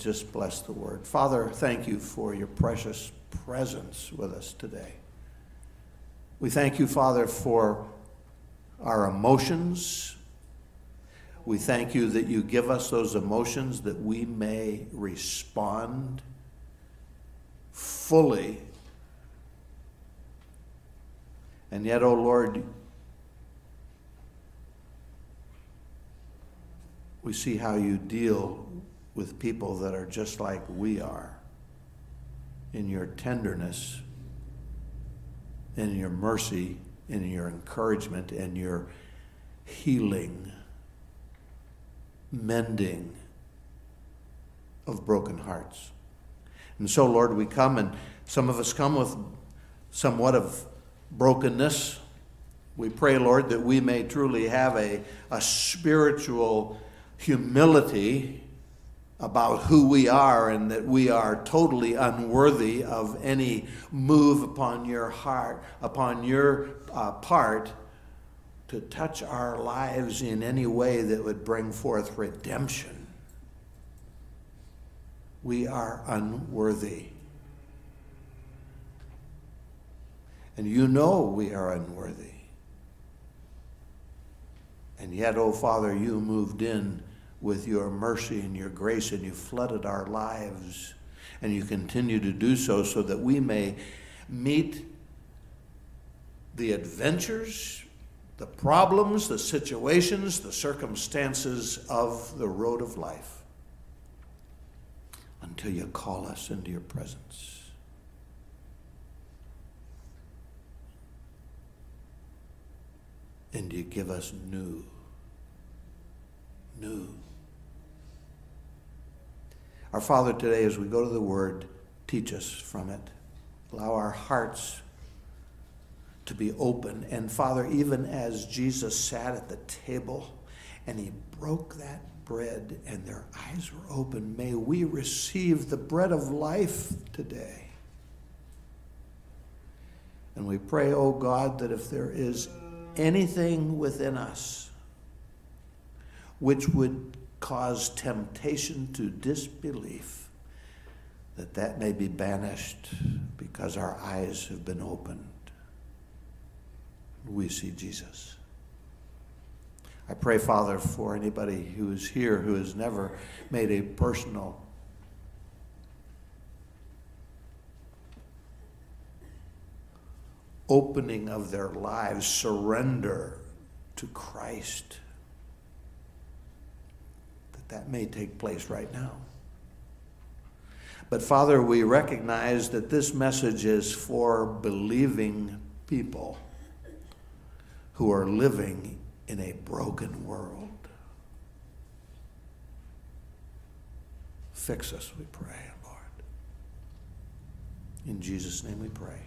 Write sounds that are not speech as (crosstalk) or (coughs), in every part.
just bless the word. Father, thank you for your precious presence with us today. We thank you, Father, for our emotions. We thank you that you give us those emotions that we may respond fully. And yet, O oh Lord, we see how you deal with people that are just like we are in your tenderness, in your mercy, in your encouragement, in your healing, mending of broken hearts. And so, Lord, we come, and some of us come with somewhat of brokenness. We pray, Lord, that we may truly have a, a spiritual humility about who we are and that we are totally unworthy of any move upon your heart, upon your uh, part to touch our lives in any way that would bring forth redemption. We are unworthy. And you know we are unworthy. And yet, oh Father, you moved in with your mercy and your grace, and you flooded our lives, and you continue to do so so that we may meet the adventures, the problems, the situations, the circumstances of the road of life until you call us into your presence. And you give us new, new our Father, today, as we go to the Word, teach us from it. Allow our hearts to be open. And Father, even as Jesus sat at the table and he broke that bread and their eyes were open, may we receive the bread of life today. And we pray, oh God, that if there is anything within us which would cause temptation to disbelief, that that may be banished because our eyes have been opened. we see Jesus. I pray, Father, for anybody who is here who has never made a personal opening of their lives, surrender to Christ, that may take place right now. But Father, we recognize that this message is for believing people who are living in a broken world. Fix us, we pray, Lord. In Jesus' name we pray.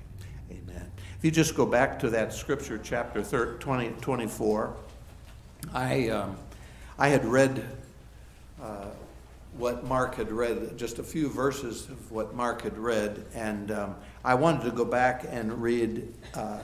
Amen. If you just go back to that scripture, chapter 30, 20, 24, I, um, I had read what Mark had read, just a few verses of what Mark had read, and um, I wanted to go back and read uh,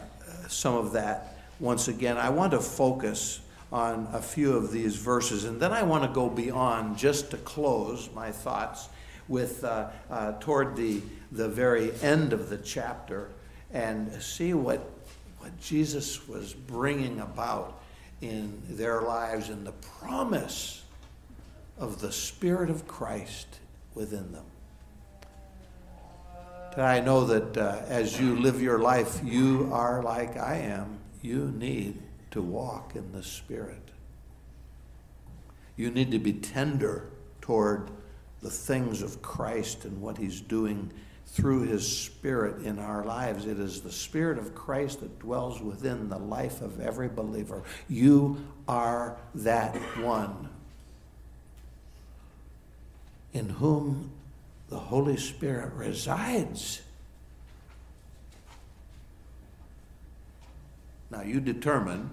some of that once again. I want to focus on a few of these verses, and then I want to go beyond just to close my thoughts with uh, uh, toward the, the very end of the chapter and see what, what Jesus was bringing about in their lives and the promise of the Spirit of Christ within them. I know that uh, as you live your life, you are like I am. You need to walk in the Spirit. You need to be tender toward the things of Christ and what He's doing through His Spirit in our lives. It is the Spirit of Christ that dwells within the life of every believer. You are that one in whom the Holy Spirit resides. Now you determine,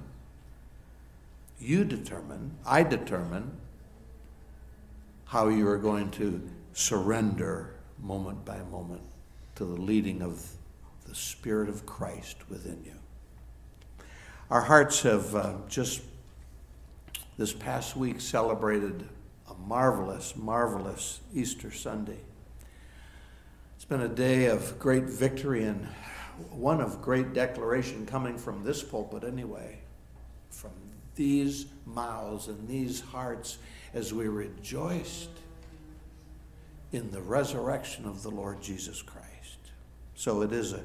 you determine, I determine how you are going to surrender moment by moment to the leading of the Spirit of Christ within you. Our hearts have uh, just this past week celebrated marvelous, marvelous Easter Sunday. It's been a day of great victory and one of great declaration coming from this pulpit, anyway, from these mouths and these hearts as we rejoiced in the resurrection of the Lord Jesus Christ. So it is a,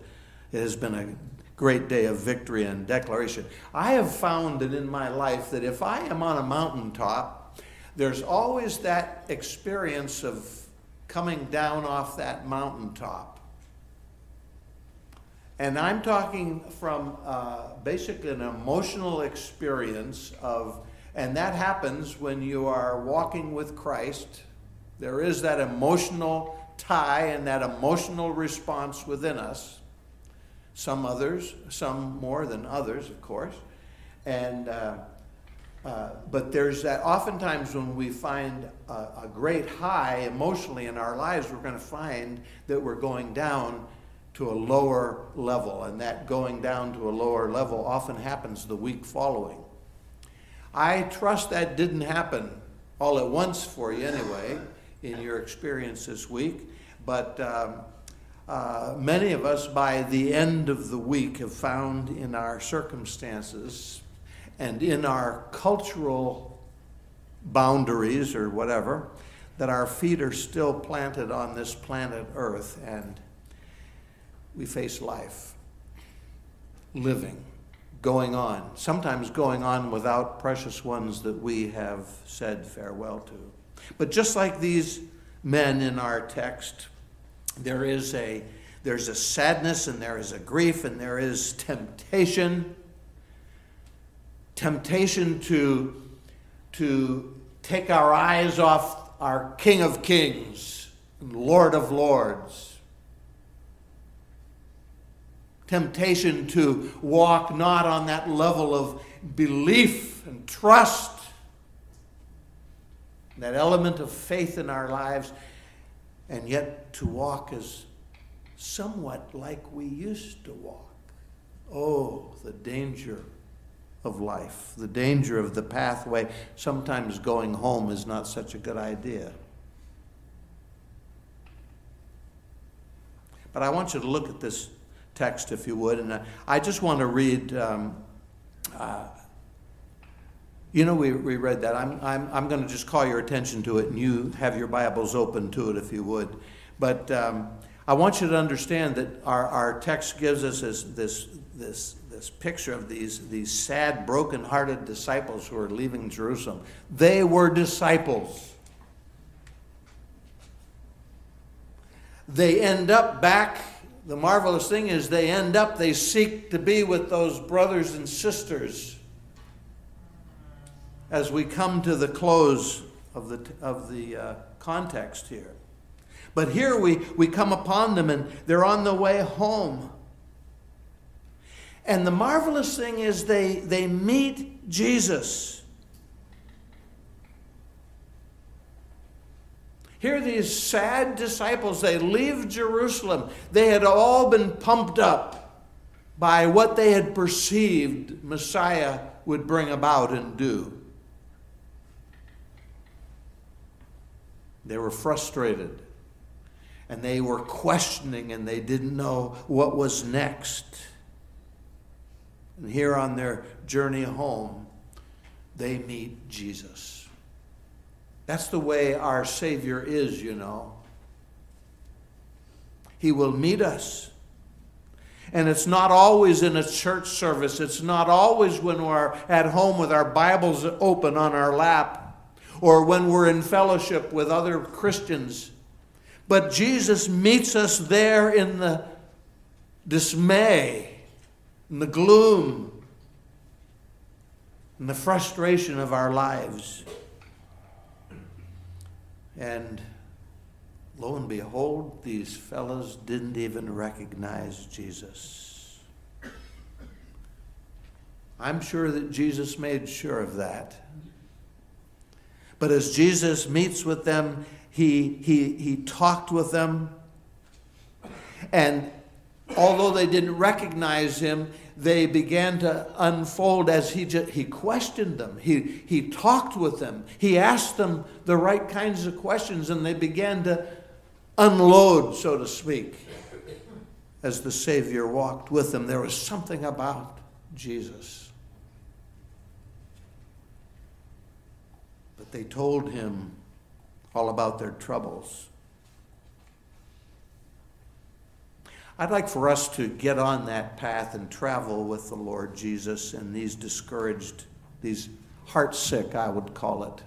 it has been a great day of victory and declaration. I have found that in my life that if I am on a mountaintop, there's always that experience of coming down off that mountaintop. And I'm talking from uh, basically an emotional experience of, and that happens when you are walking with Christ. There is that emotional tie and that emotional response within us. Some others, some more than others, of course. And uh, uh, but there's that oftentimes when we find a, a, great high emotionally in our lives, we're going to find that we're going down to a lower level, and that going down to a lower level often happens the week following. I trust that didn't happen all at once for you anyway in your experience this week, but um, uh, many of us by the end of the week have found in our circumstances and in our cultural boundaries or whatever, that our feet are still planted on this planet Earth and we face life, living, going on, sometimes going on without precious ones that we have said farewell to. But just like these men in our text, there is a there's a sadness and there is a grief and there is temptation temptation to, to take our eyes off our King of Kings and Lord of Lords. Temptation to walk not on that level of belief and trust, that element of faith in our lives, and yet to walk as somewhat like we used to walk. Oh, the danger of life. The danger of the pathway, sometimes going home is not such a good idea. But I want you to look at this text, if you would, and I just want to read um, Uh, you know, we, we read that. I'm, I'm, I'm going to just call your attention to it, and you have your Bibles open to it if you would. But um, I want you to understand that our, our text gives us this, this, this, this picture of these, these sad, broken-hearted disciples who are leaving Jerusalem. They were disciples. They end up back. The marvelous thing is they end up, they seek to be with those brothers and sisters as we come to the close of the, of the uh, context here. But here we, we come upon them and they're on the way home. And the marvelous thing is they, they meet Jesus. Here, these sad disciples, they leave Jerusalem. They had all been pumped up by what they had perceived Messiah would bring about and do. They were frustrated and they were questioning and they didn't know what was next. And here on their journey home, they meet Jesus. That's the way our Savior is, you know. He will meet us. And it's not always in a church service. It's not always when we're at home with our Bibles open on our lap or when we're in fellowship with other Christians. But Jesus meets us there in the dismay, in the gloom, in the frustration of our lives. And lo and behold, these fellows didn't even recognize Jesus. I'm sure that Jesus made sure of that. But as Jesus meets with them, he, he, he talked with them. And although they didn't recognize him, they began to unfold as he, just, he questioned them. He, he talked with them. He asked them the right kinds of questions, and they began to unload, so to speak, as the Savior walked with them. There was something about Jesus But they told him all about their troubles. I'd like for us to get on that path and travel with the Lord Jesus and these discouraged, these heartsick, I would call it,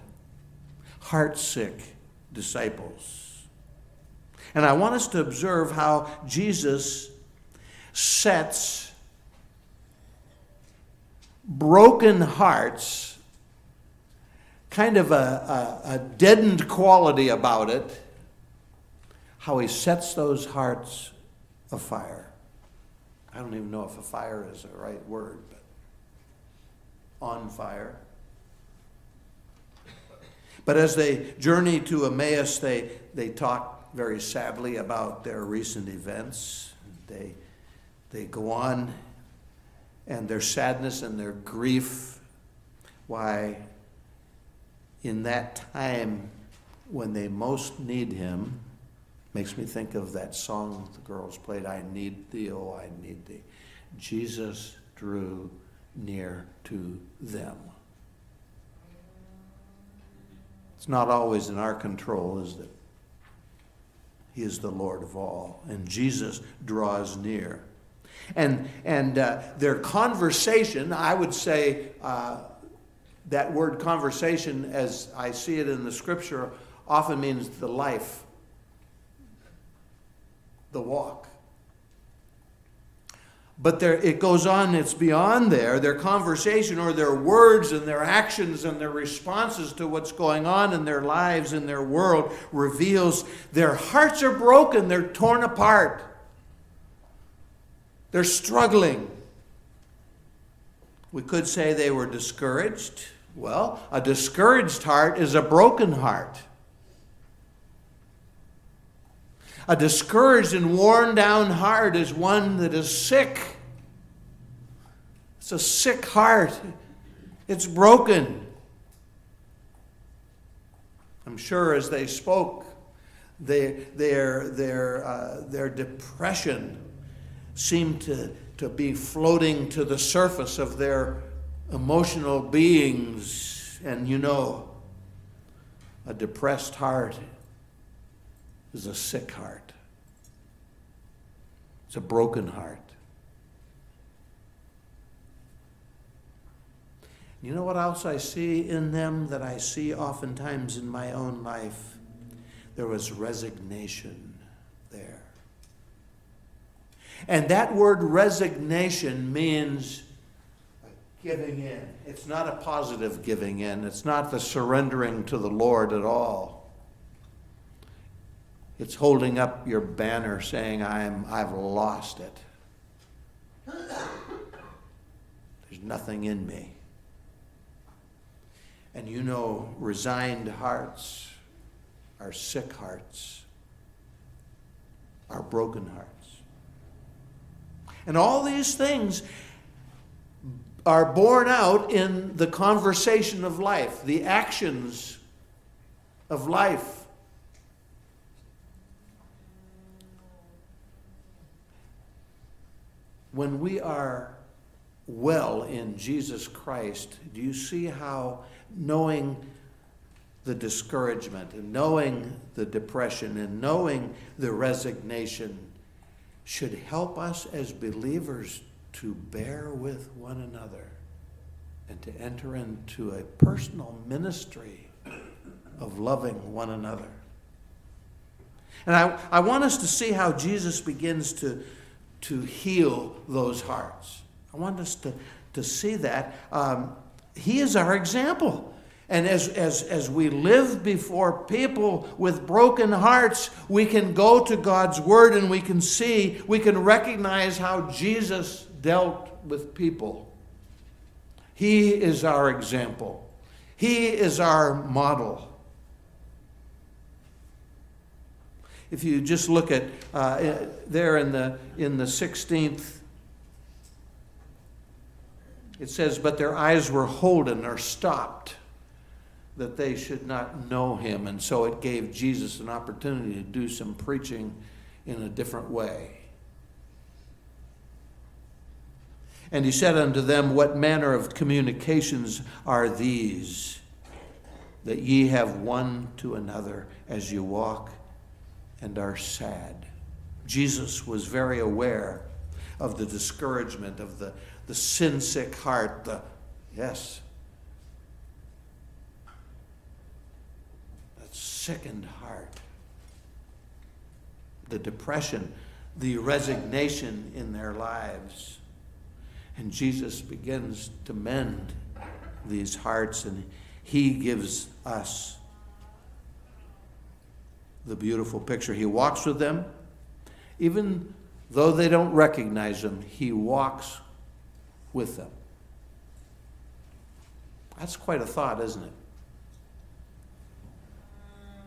heartsick disciples. And I want us to observe how Jesus sets broken hearts kind of a, a, a deadened quality about it, how he sets those hearts afire. I don't even know if a fire is the right word, but on fire. But as they journey to Emmaus, they, they talk very sadly about their recent events. They, they go on, and their sadness and their grief, why in that time when they most need him, makes me think of that song the girls played, I need thee, oh, I need thee. Jesus drew near to them. It's not always in our control, is it? He is the Lord of all, and Jesus draws near. And, and uh, their conversation, I would say, uh, that word conversation, as I see it in the scripture, often means the life, the walk. But there, it goes on, it's beyond there. Their conversation or their words and their actions and their responses to what's going on in their lives, in their world, reveals their hearts are broken, they're torn apart, they're struggling. We could say they were discouraged. Well, a discouraged heart is a broken heart. A discouraged and worn down heart is one that is sick. It's a sick heart. It's broken. I'm sure as they spoke, they, their, their, uh, their depression seemed to, to be floating to the surface of their emotional beings, and you know, a depressed heart is a sick heart. It's a broken heart. You know what else I see in them that I see oftentimes in my own life? There was resignation there. And that word resignation means giving in. It's not a positive giving in, it's not the surrendering to the Lord at all. It's holding up your banner saying, I'm, I've lost it. There's nothing in me. And you know, resigned hearts are sick hearts, are broken hearts. And all these things are borne out in the conversation of life, the actions of life. When we are well in Jesus Christ, do you see how knowing the discouragement and knowing the depression and knowing the resignation should help us as believers to bear with one another and to enter into a personal ministry of loving one another. And I, I want us to see how Jesus begins to, to heal those hearts. I want us to, to see that. Um, he is our example. And as, as, as we live before people with broken hearts, we can go to God's Word and we can see, we can recognize how Jesus dealt with people. He is our example, He is our model. If you just look at uh, there in the, in the 16th it says, But their eyes were holden or stopped, that they should not know him. And so it gave Jesus an opportunity to do some preaching in a different way. And he said unto them, What manner of communications are these that ye have one to another as you walk and are sad? Jesus was very aware of the discouragement, of the, the sin sick heart, the, yes, that sickened heart, the depression, the resignation in their lives. And Jesus begins to mend these hearts, and He gives us the beautiful picture. He walks with them, even though they don't recognize Him, He walks with them. That's quite a thought, isn't it?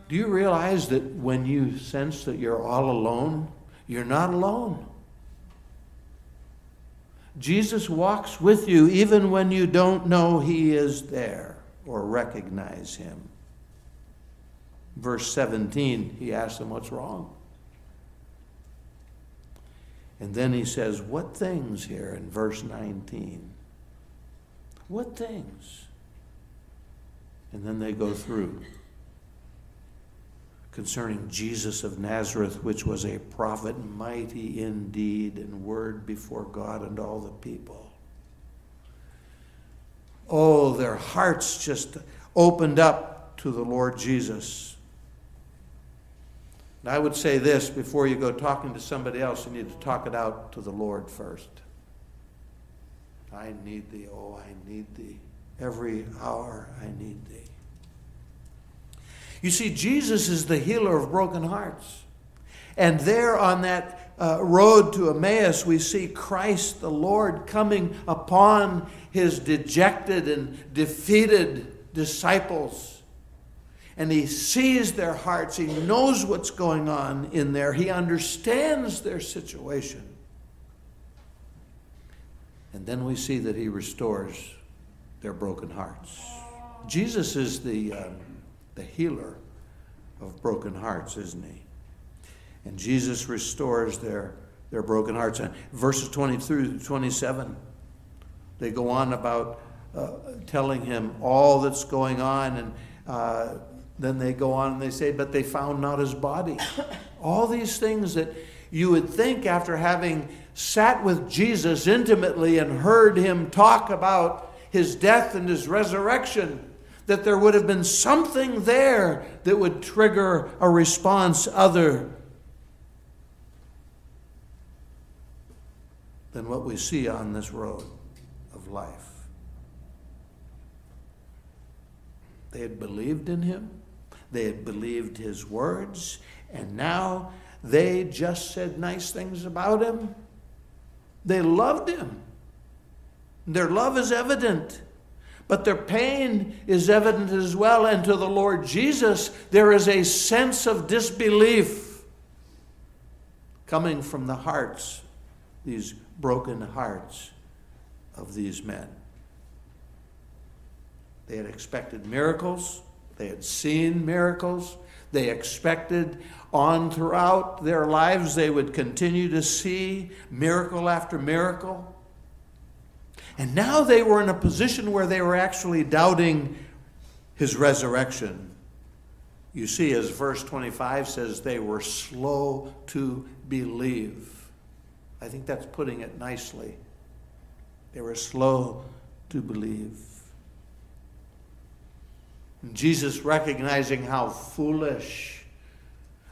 Do you realize that when you sense that you're all alone, you're not alone? Jesus walks with you even when you don't know he is there or recognize him. Verse 17, he asks them, What's wrong? And then he says, What things here in verse 19? What things? And then they go through concerning Jesus of Nazareth, which was a prophet, mighty in deed and word before God and all the people. Oh, their hearts just opened up to the Lord Jesus. And I would say this before you go talking to somebody else, you need to talk it out to the Lord first. I need thee, oh, I need thee. Every hour I need thee. You see, Jesus is the healer of broken hearts. And there on that uh, road to Emmaus, we see Christ the Lord coming upon his dejected and defeated disciples and he sees their hearts. He knows what's going on in there. He understands their situation. And then we see that he restores their broken hearts. Jesus is the, um, the healer of broken hearts, isn't he? And Jesus restores their, their broken hearts. And verses 20 through 27, they go on about uh, telling him all that's going on. And uh, then they go on and they say, But they found not his body. (coughs) all these things that you would think after having sat with Jesus intimately and heard him talk about his death and his resurrection, that there would have been something there that would trigger a response other than what we see on this road of life. They had believed in him, they had believed his words, and now they just said nice things about him. They loved him. Their love is evident, but their pain is evident as well. And to the Lord Jesus, there is a sense of disbelief coming from the hearts, these broken hearts of these men. They had expected miracles, they had seen miracles, they expected on throughout their lives they would continue to see miracle after miracle. And now they were in a position where they were actually doubting his resurrection. You see, as verse 25 says, they were slow to believe. I think that's putting it nicely. They were slow to believe. And Jesus, recognizing how foolish,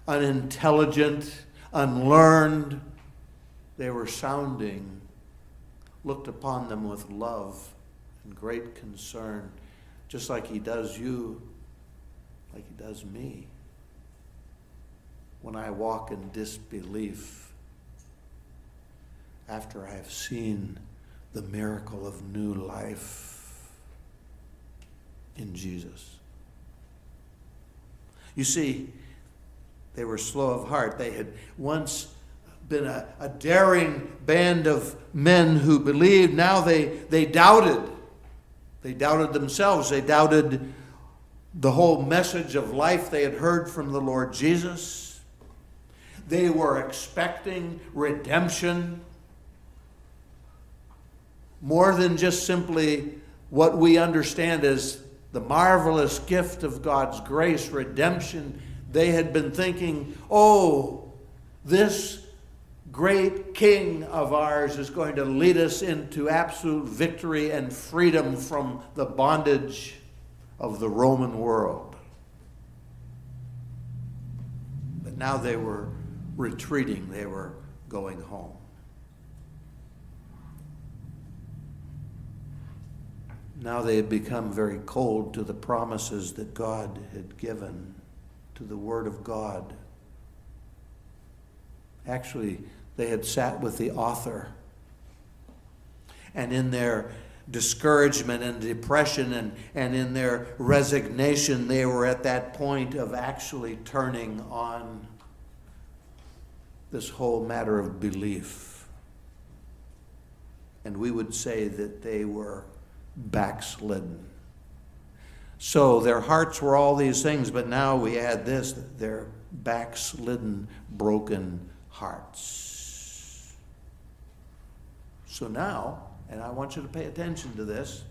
unintelligent, unlearned they were sounding, looked upon them with love and great concern, just like He does you, like He does me. When I walk in disbelief, after I have seen the miracle of new life in Jesus. You see, they were slow of heart. They had once been a, a daring band of men who believed. Now they, they doubted. They doubted themselves. They doubted the whole message of life they had heard from the Lord Jesus. They were expecting redemption more than just simply what we understand as the marvelous gift of God's grace, redemption. They had been thinking, oh, this great king of ours is going to lead us into absolute victory and freedom from the bondage of the Roman world. But now they were retreating, they were going home. Now they had become very cold to the promises that God had given, to the Word of God. Actually, they had sat with the author. And in their discouragement and depression and, and in their resignation, they were at that point of actually turning on this whole matter of belief. And we would say that they were backslidden. So their hearts were all these things, but now we add this their backslidden, broken hearts. So now, and I want you to pay attention to this,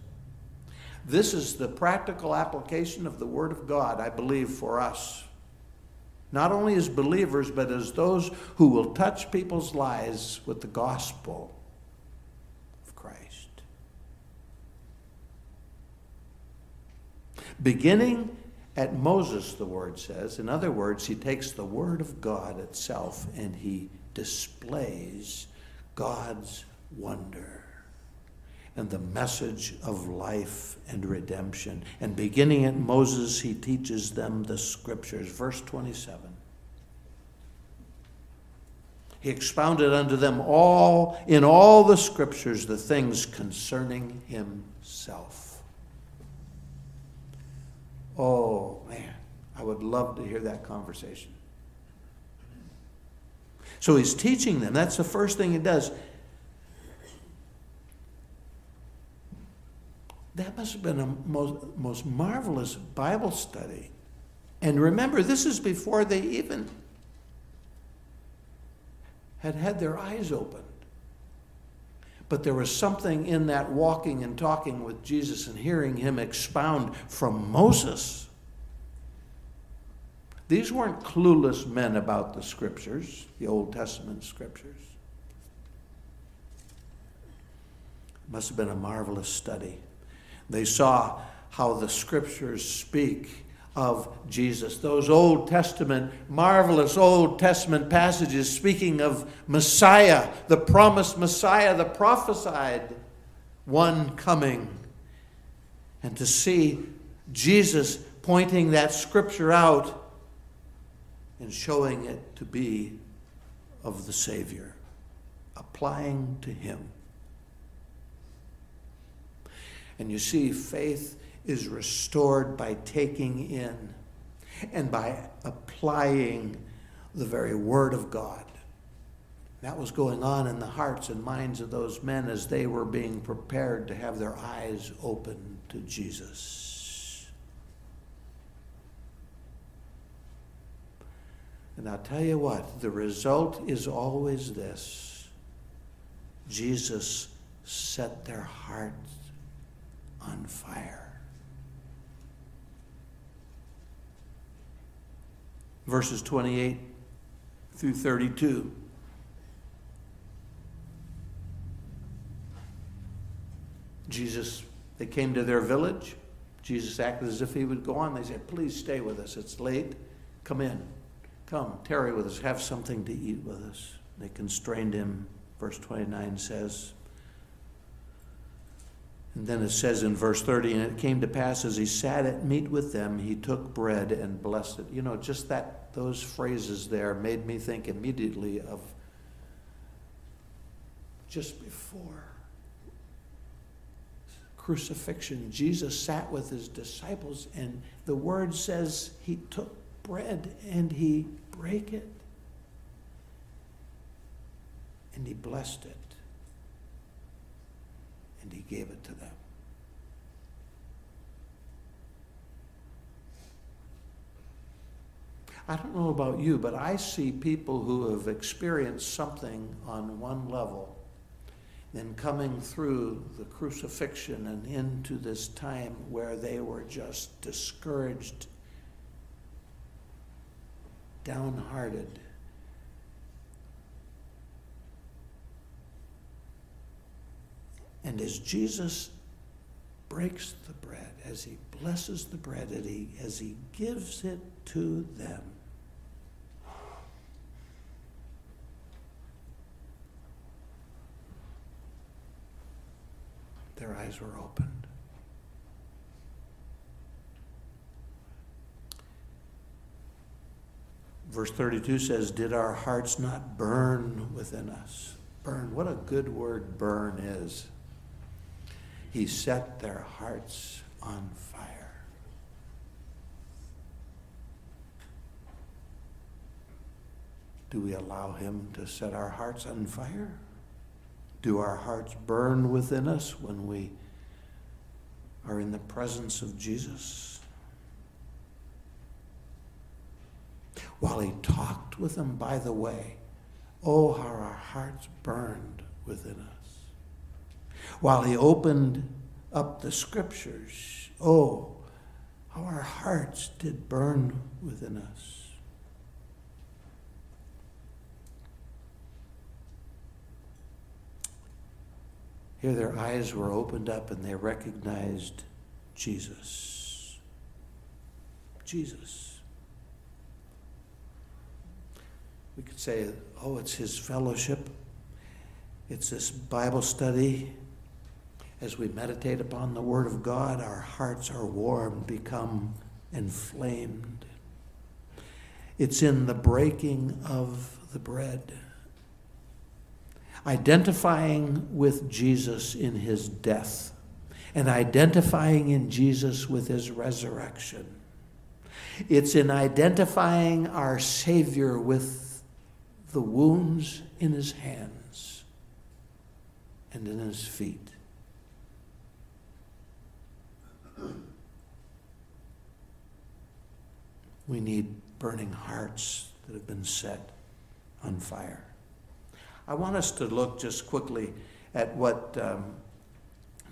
this is the practical application of the Word of God, I believe, for us. Not only as believers, but as those who will touch people's lives with the gospel of Christ. Beginning at Moses, the word says. In other words, he takes the word of God itself and he displays God's wonder and the message of life and redemption. And beginning at Moses, he teaches them the scriptures. Verse 27. He expounded unto them all, in all the scriptures, the things concerning himself. Oh, man, I would love to hear that conversation. So he's teaching them. That's the first thing he does. That must have been a most, most marvelous Bible study. And remember, this is before they even had had their eyes opened. But there was something in that walking and talking with Jesus and hearing him expound from Moses. These weren't clueless men about the scriptures, the Old Testament scriptures. It must have been a marvelous study. They saw how the scriptures speak of Jesus. Those Old Testament, marvelous Old Testament passages speaking of Messiah, the promised Messiah, the prophesied one coming. And to see Jesus pointing that scripture out and showing it to be of the Savior, applying to Him. And you see, faith is restored by taking in and by applying the very Word of God. That was going on in the hearts and minds of those men as they were being prepared to have their eyes open to Jesus. And I'll tell you what, the result is always this Jesus set their hearts on fire. verses 28 through 32. Jesus, they came to their village. Jesus acted as if he would go on. They said, Please stay with us. It's late. Come in. Come, tarry with us. Have something to eat with us. They constrained him. Verse 29 says, and then it says in verse 30, and it came to pass as he sat at meat with them, he took bread and blessed it. You know, just that, those phrases there made me think immediately of just before crucifixion. Jesus sat with his disciples, and the word says he took bread and he brake it and he blessed it and he gave it to them. I don't know about you, but I see people who have experienced something on one level, then coming through the crucifixion and into this time where they were just discouraged, downhearted And as Jesus breaks the bread, as he blesses the bread, as he, as he gives it to them, their eyes were opened. Verse 32 says, Did our hearts not burn within us? Burn. What a good word burn is. He set their hearts on fire. Do we allow Him to set our hearts on fire? Do our hearts burn within us when we are in the presence of Jesus? While he talked with them by the way, oh, how our hearts burned within us while he opened up the scriptures. Oh, how our hearts did burn within us. Here their eyes were opened up and they recognized Jesus. Jesus. We could say, oh, it's his fellowship. It's this Bible study as we meditate upon the Word of God, our hearts are warmed, become inflamed. It's in the breaking of the bread. Identifying with Jesus in his death and identifying in Jesus with his resurrection. It's in identifying our Savior with the wounds in his hands and in his feet. We need burning hearts that have been set on fire. I want us to look just quickly at what um,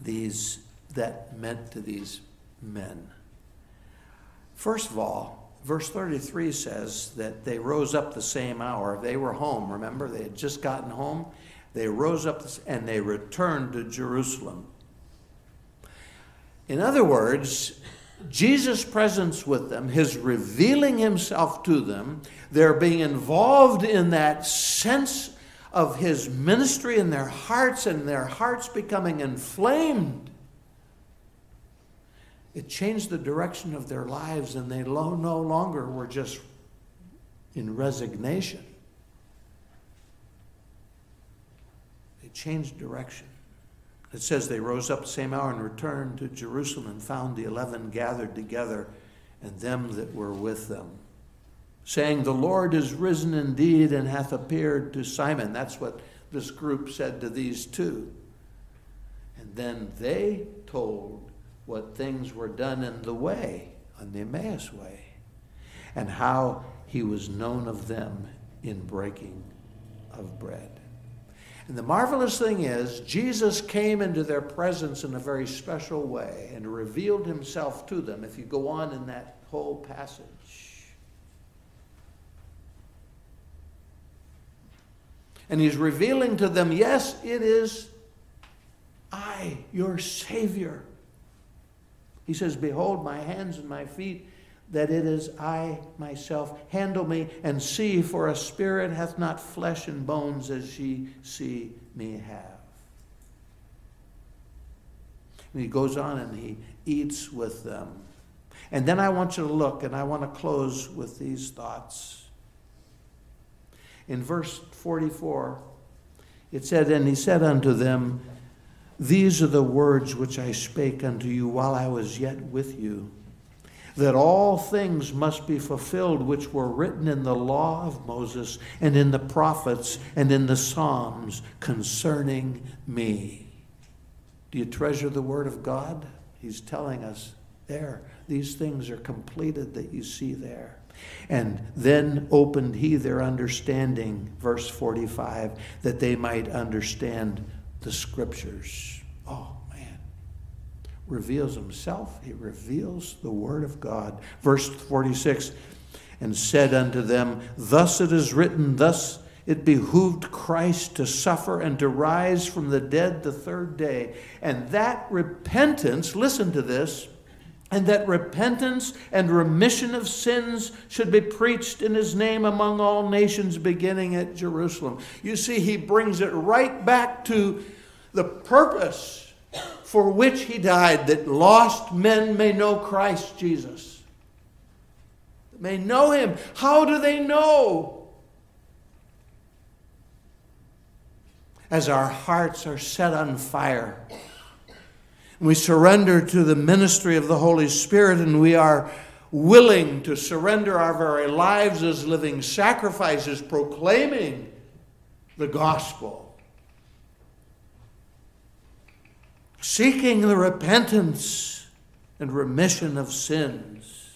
these that meant to these men. First of all, verse 33 says that they rose up the same hour. They were home, remember? They had just gotten home. They rose up and they returned to Jerusalem. In other words, Jesus' presence with them, his revealing himself to them, their being involved in that sense of his ministry in their hearts and their hearts becoming inflamed. It changed the direction of their lives, and they no longer were just in resignation. They changed direction. It says they rose up the same hour and returned to Jerusalem and found the eleven gathered together and them that were with them, saying, The Lord is risen indeed and hath appeared to Simon. That's what this group said to these two. And then they told what things were done in the way, on the Emmaus way, and how he was known of them in breaking of bread. And the marvelous thing is, Jesus came into their presence in a very special way and revealed himself to them. If you go on in that whole passage, and he's revealing to them, yes, it is I, your Savior. He says, Behold my hands and my feet that it is I myself. Handle me and see, for a spirit hath not flesh and bones as ye see me have. And he goes on and he eats with them. And then I want you to look, and I want to close with these thoughts. In verse 44, it said, And he said unto them, These are the words which I spake unto you while I was yet with you that all things must be fulfilled which were written in the law of Moses and in the prophets and in the Psalms concerning me. Do you treasure the Word of God? He's telling us there. These things are completed that you see there. And then opened he their understanding, verse 45, that they might understand the scriptures. Oh, reveals himself, he reveals the word of God. Verse 46 and said unto them, Thus it is written, thus it behooved Christ to suffer and to rise from the dead the third day. And that repentance, listen to this, and that repentance and remission of sins should be preached in his name among all nations, beginning at Jerusalem. You see, he brings it right back to the purpose for which he died, that lost men may know Christ Jesus. May know him. How do they know? As our hearts are set on fire. We surrender to the ministry of the Holy Spirit and we are willing to surrender our very lives as living sacrifices, proclaiming the gospel. Seeking the repentance and remission of sins.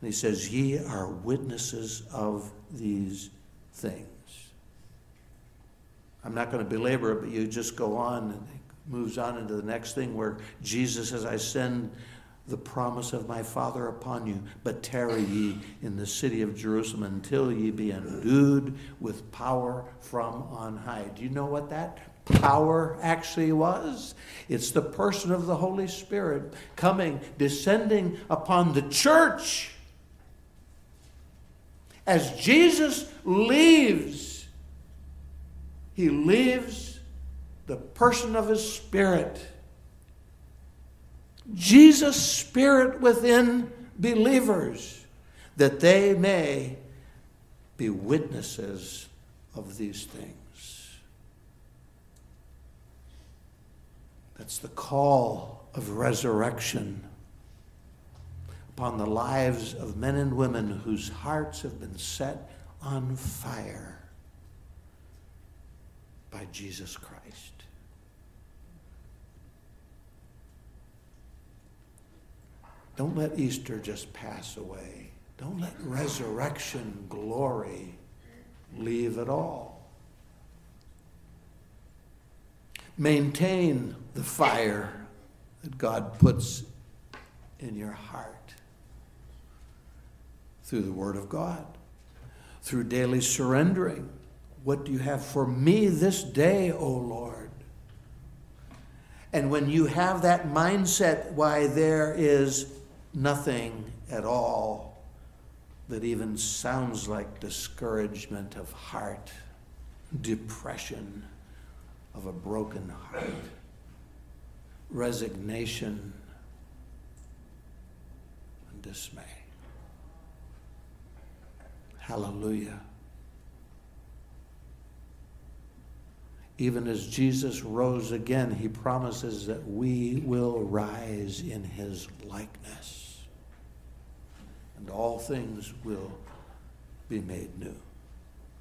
And he says, Ye are witnesses of these things. I'm not going to belabor it, but you just go on and it moves on into the next thing where Jesus says, I send the promise of my Father upon you, but tarry ye in the city of Jerusalem until ye be endued with power from on high. Do you know what that power actually was. It's the person of the Holy Spirit coming, descending upon the church. As Jesus leaves, he leaves the person of his spirit. Jesus' spirit within believers, that they may be witnesses of these things. That's the call of resurrection upon the lives of men and women whose hearts have been set on fire by Jesus Christ. Don't let Easter just pass away. Don't let resurrection glory leave at all. Maintain the fire that God puts in your heart through the Word of God, through daily surrendering. What do you have for me this day, O Lord? And when you have that mindset, why there is nothing at all that even sounds like discouragement of heart, depression of a broken heart, resignation, and dismay. Hallelujah. Even as Jesus rose again, he promises that we will rise in his likeness and all things will be made new.